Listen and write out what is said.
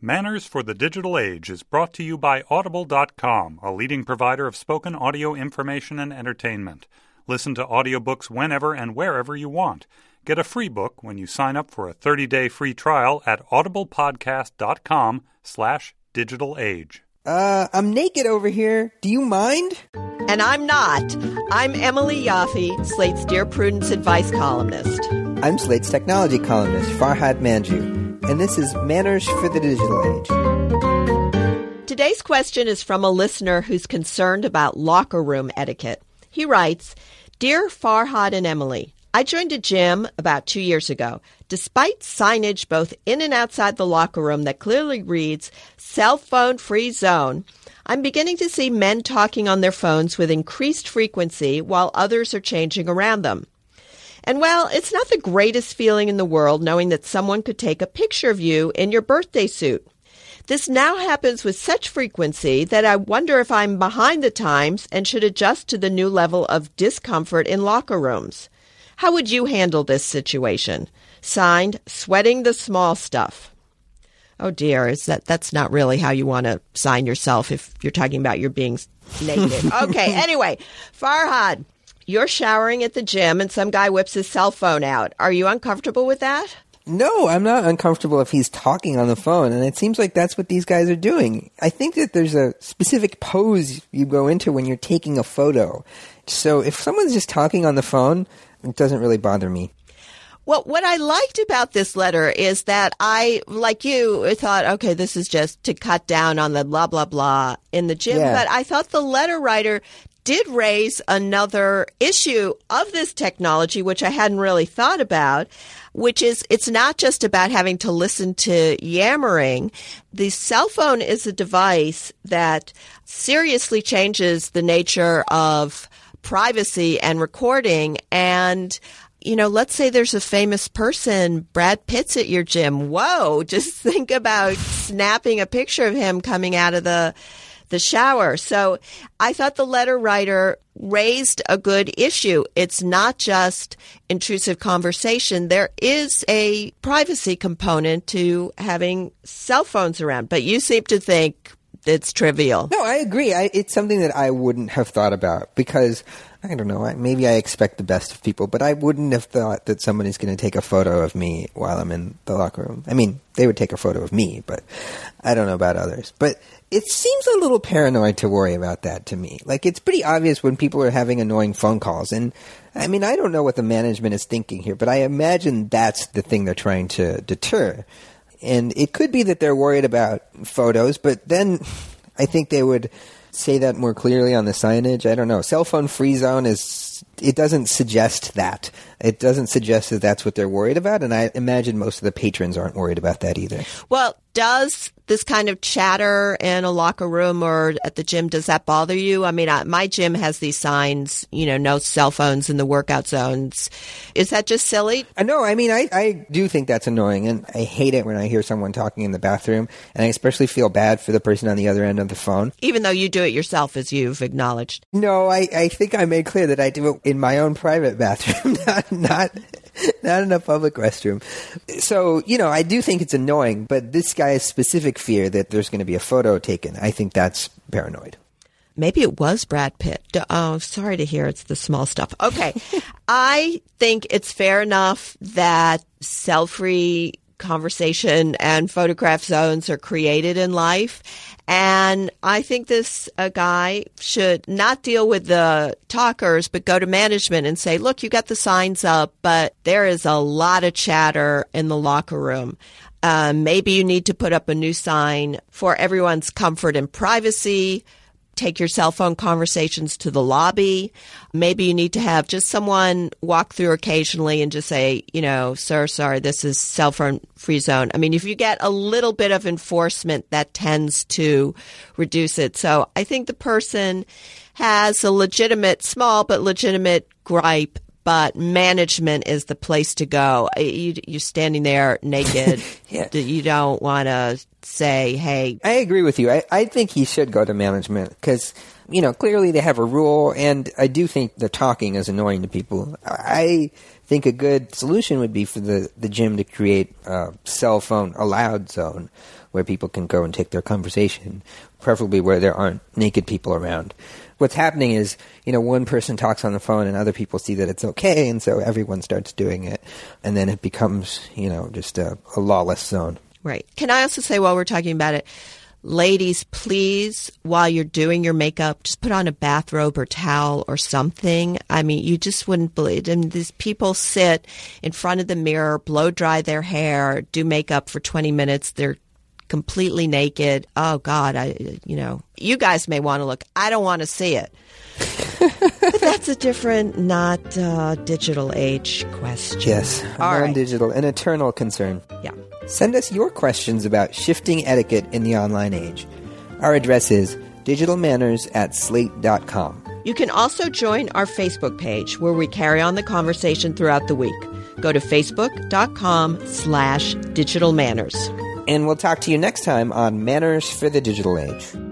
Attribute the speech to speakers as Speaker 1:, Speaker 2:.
Speaker 1: Manners for the Digital Age is brought to you by Audible.com, a leading provider of spoken audio information and entertainment. Listen to audiobooks whenever and wherever you want. Get a free book when you sign up for a 30-day free trial at audiblepodcast.com slash digital age.
Speaker 2: Uh, I'm naked over here. Do you mind?
Speaker 3: And I'm not. I'm Emily Yoffe, Slate's Dear Prudence advice columnist.
Speaker 2: I'm Slate's technology columnist, Farhad Manjoo and this is Manners for the Digital
Speaker 3: Age. Today's question is from a listener who's concerned about locker room etiquette. He writes Dear Farhad and Emily, I joined a gym about two years ago. Despite signage both in and outside the locker room that clearly reads cell phone free zone, I'm beginning to see men talking on their phones with increased frequency while others are changing around them. And well, it's not the greatest feeling in the world knowing that someone could take a picture of you in your birthday suit. This now happens with such frequency that I wonder if I'm behind the times and should adjust to the new level of discomfort in locker rooms. How would you handle this situation? Signed, Sweating the Small Stuff. Oh dear, is that that's not really how you want to sign yourself if you're talking about your being naked. okay, anyway, Farhad, you're showering at the gym and some guy whips his cell phone out. Are you uncomfortable with that?
Speaker 2: No, I'm not uncomfortable if he's talking on the phone, and it seems like that's what these guys are doing. I think that there's a specific pose you go into when you're taking a photo. So if someone's just talking on the phone, it doesn't really bother me.
Speaker 3: Well, what I liked about this letter is that I, like you, thought, okay, this is just to cut down on the blah, blah, blah in the gym. Yeah. But I thought the letter writer did raise another issue of this technology, which I hadn't really thought about, which is it's not just about having to listen to yammering. The cell phone is a device that seriously changes the nature of privacy and recording. And you know, let's say there's a famous person, Brad Pitt's at your gym. Whoa, just think about snapping a picture of him coming out of the the shower. So I thought the letter writer raised a good issue. It's not just intrusive conversation. There is a privacy component to having cell phones around, but you seem to think it's trivial.
Speaker 2: No, I agree. I, it's something that I wouldn't have thought about because I don't know. Maybe I expect the best of people, but I wouldn't have thought that somebody's going to take a photo of me while I'm in the locker room. I mean, they would take a photo of me, but I don't know about others. But it seems a little paranoid to worry about that to me. Like, it's pretty obvious when people are having annoying phone calls. And I mean, I don't know what the management is thinking here, but I imagine that's the thing they're trying to deter. And it could be that they're worried about photos, but then I think they would say that more clearly on the signage. I don't know. Cell phone free zone is, it doesn't suggest that. It doesn't suggest that that's what they're worried about. And I imagine most of the patrons aren't worried about that either.
Speaker 3: Well, does this kind of chatter in a locker room or at the gym does that bother you i mean I, my gym has these signs you know no cell phones in the workout zones is that just silly
Speaker 2: uh, no i mean I, I do think that's annoying and i hate it when i hear someone talking in the bathroom and i especially feel bad for the person on the other end of the phone
Speaker 3: even though you do it yourself as you've acknowledged
Speaker 2: no i, I think i made clear that i do it in my own private bathroom not, not not in a public restroom. So, you know, I do think it's annoying, but this guy's specific fear that there's going to be a photo taken, I think that's paranoid.
Speaker 3: Maybe it was Brad Pitt. Oh, sorry to hear it's the small stuff. Okay. I think it's fair enough that cell free conversation and photograph zones are created in life and I think this uh, guy should not deal with the talkers, but go to management and say, look, you got the signs up, but there is a lot of chatter in the locker room. Uh, maybe you need to put up a new sign for everyone's comfort and privacy take your cell phone conversations to the lobby. Maybe you need to have just someone walk through occasionally and just say, you know, sir, sorry, this is cell phone free zone. I mean, if you get a little bit of enforcement, that tends to reduce it. So I think the person has a legitimate, small but legitimate gripe but management is the place to go. You, are standing there naked. yeah. You don't want to say, hey.
Speaker 2: I agree with you. I, I think he should go to management because, you know, clearly they have a rule, and I do think the talking is annoying to people. I think a good solution would be for the, the gym to create a cell phone allowed zone where people can go and take their conversation, preferably where there aren't naked people around. What's happening is, you know, one person talks on the phone and other people see that it's okay, and so everyone starts doing it, and then it becomes, you know, just a, a lawless zone.
Speaker 3: Right. Can I also say while we're talking about it, ladies, please, while you're doing your makeup, just put on a bathrobe or towel or something. I mean, you just wouldn't believe. And these people sit in front of the mirror, blow dry their hair, do makeup for 20 minutes. They're completely naked. Oh God, I, you know, you guys may want to look. I don't want to see it. but that's a different, not uh, digital age question.
Speaker 2: Yes,
Speaker 3: All right.
Speaker 2: non-digital, an eternal concern.
Speaker 3: Yeah.
Speaker 2: Send us your questions about shifting etiquette in the online age. Our address is digitalmanners at slate.com.
Speaker 3: You can also join our Facebook page where we carry on the conversation throughout the week. Go to facebook.com slash digital manners.
Speaker 2: And we'll talk to you next time on Manners for the Digital Age.